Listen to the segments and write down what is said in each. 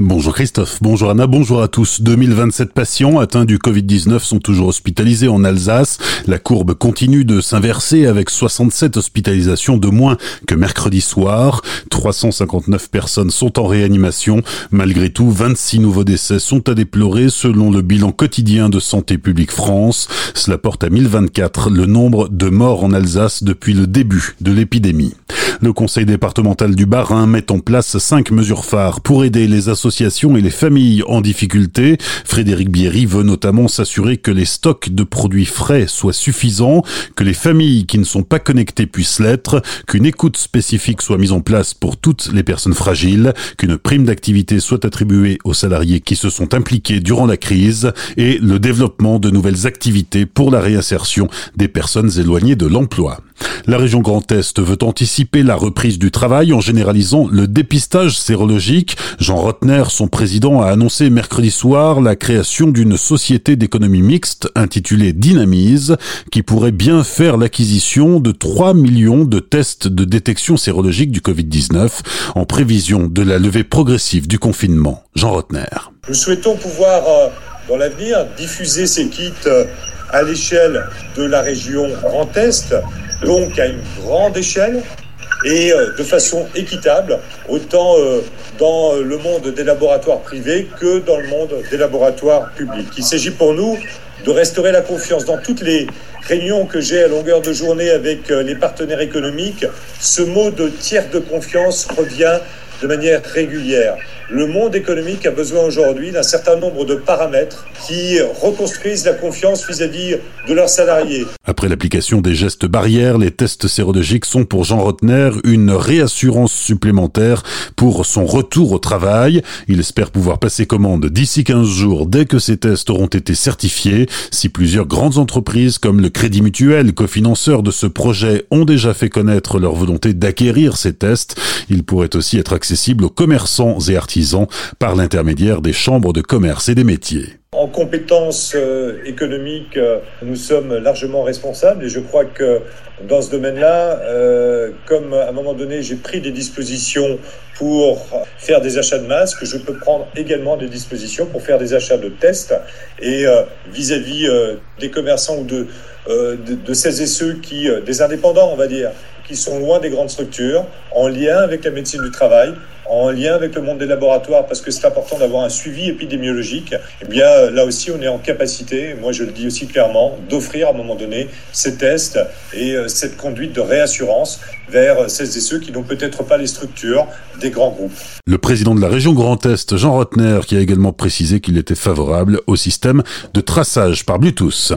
Bonjour Christophe, bonjour Anna, bonjour à tous. 2027 patients atteints du Covid-19 sont toujours hospitalisés en Alsace. La courbe continue de s'inverser avec 67 hospitalisations de moins que mercredi soir. 359 personnes sont en réanimation. Malgré tout, 26 nouveaux décès sont à déplorer selon le bilan quotidien de Santé publique France. Cela porte à 1024 le nombre de morts en Alsace depuis le début de l'épidémie. Le conseil départemental du Bas-Rhin met en place cinq mesures phares pour aider les associations et les familles en difficulté. Frédéric Bierry veut notamment s'assurer que les stocks de produits frais soient suffisants, que les familles qui ne sont pas connectées puissent l'être, qu'une écoute spécifique soit mise en place pour toutes les personnes fragiles, qu'une prime d'activité soit attribuée aux salariés qui se sont impliqués durant la crise et le développement de nouvelles activités pour la réinsertion des personnes éloignées de l'emploi. La région Grand Est veut anticiper la reprise du travail en généralisant le dépistage sérologique. Jean Rotner, son président, a annoncé mercredi soir la création d'une société d'économie mixte intitulée Dynamise qui pourrait bien faire l'acquisition de 3 millions de tests de détection sérologique du Covid-19 en prévision de la levée progressive du confinement. Jean Rotner. Nous souhaitons pouvoir, euh, dans l'avenir, diffuser ces kits euh, à l'échelle de la région Grand Est donc à une grande échelle et euh, de façon équitable, autant euh, dans le monde des laboratoires privés que dans le monde des laboratoires publics. Il s'agit pour nous de restaurer la confiance dans toutes les réunions que j'ai à longueur de journée avec euh, les partenaires économiques. Ce mot de tiers de confiance revient de manière régulière. Le monde économique a besoin aujourd'hui d'un certain nombre de paramètres qui reconstruisent la confiance vis-à-vis de leurs salariés. Après l'application des gestes barrières, les tests sérologiques sont pour Jean Rotner une réassurance supplémentaire pour son retour au travail. Il espère pouvoir passer commande d'ici 15 jours dès que ces tests auront été certifiés. Si plusieurs grandes entreprises comme le Crédit Mutuel, cofinanceur de ce projet, ont déjà fait connaître leur volonté d'acquérir ces tests, ils pourraient aussi être accessibles aux commerçants et artisans par l'intermédiaire des chambres de commerce et des métiers. En compétences euh, économiques, euh, nous sommes largement responsables et je crois que dans ce domaine-là, euh, comme à un moment donné j'ai pris des dispositions pour faire des achats de masques, je peux prendre également des dispositions pour faire des achats de tests et vis-à-vis des commerçants ou de, de, de, celles et ceux qui, des indépendants on va dire, qui sont loin des grandes structures, en lien avec la médecine du travail, en lien avec le monde des laboratoires, parce que c'est important d'avoir un suivi épidémiologique, eh bien là aussi on est en capacité, moi je le dis aussi clairement, d'offrir à un moment donné ces tests et euh, cette conduite de réassurance vers celles et ceux qui n'ont peut-être pas les structures des grands groupes. Le président de la région Grand Est, Jean Rotner, qui a également précisé qu'il était favorable au système de traçage par Bluetooth.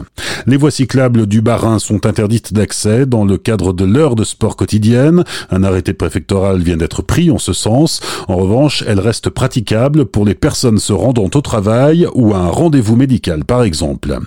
Les voies cyclables du Barin sont interdites d'accès dans le cadre de l'heure de sport quotidienne. Un arrêté préfectoral vient d'être pris en ce sens. En revanche, elles restent praticables pour les personnes se rendant au travail ou à un rendez-vous médical, par exemple.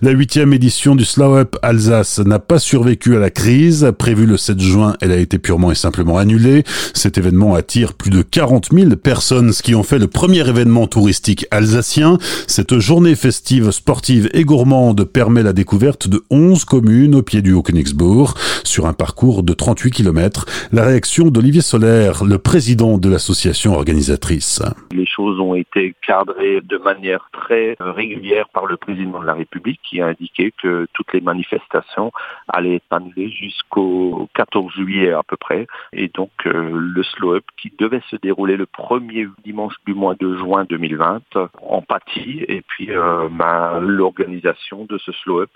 La huitième édition du Slow Up Alsace n'a pas survécu à la crise. Prévue le 7 juin, elle a été purement et simplement annulée. Cet événement attire plus de 40 000 personnes, ce qui en fait le premier événement touristique alsacien. Cette journée festive, sportive et gourmande permet la découverte de 11 communes au pied du Haut-Königsbourg sur un parcours de 38 km. La réaction d'Olivier Solaire, le président de l'association organisatrice. Les choses ont été cadrées de manière très régulière par le président de la République qui a indiqué que toutes les manifestations allaient être annulées jusqu'au 14 juillet à peu près. Et donc euh, le slow up qui devait se dérouler le premier dimanche du mois de juin 2020 en pâtit. Et puis euh, ben, l'organisation de ce slow up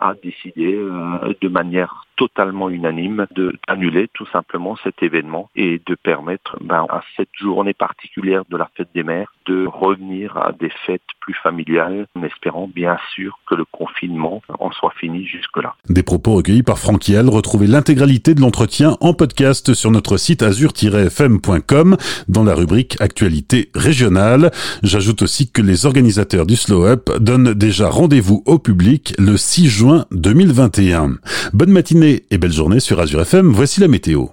a décidé euh, de manière totalement unanime d'annuler tout simplement cet événement et de permettre ben, à cette journée particulière de la fête des mères de revenir à des fêtes plus familiales en espérant bien sûr que le confinement en soit fini jusque-là. Des propos recueillis par Franquiel. Retrouvez l'intégralité de l'entretien en podcast sur notre site azur-fm.com dans la rubrique Actualité régionale. J'ajoute aussi que les organisateurs du Slow Up donnent déjà rendez-vous au public le 6 juin 2021. Bonne matinée et belle journée sur Azure FM. Voici la météo.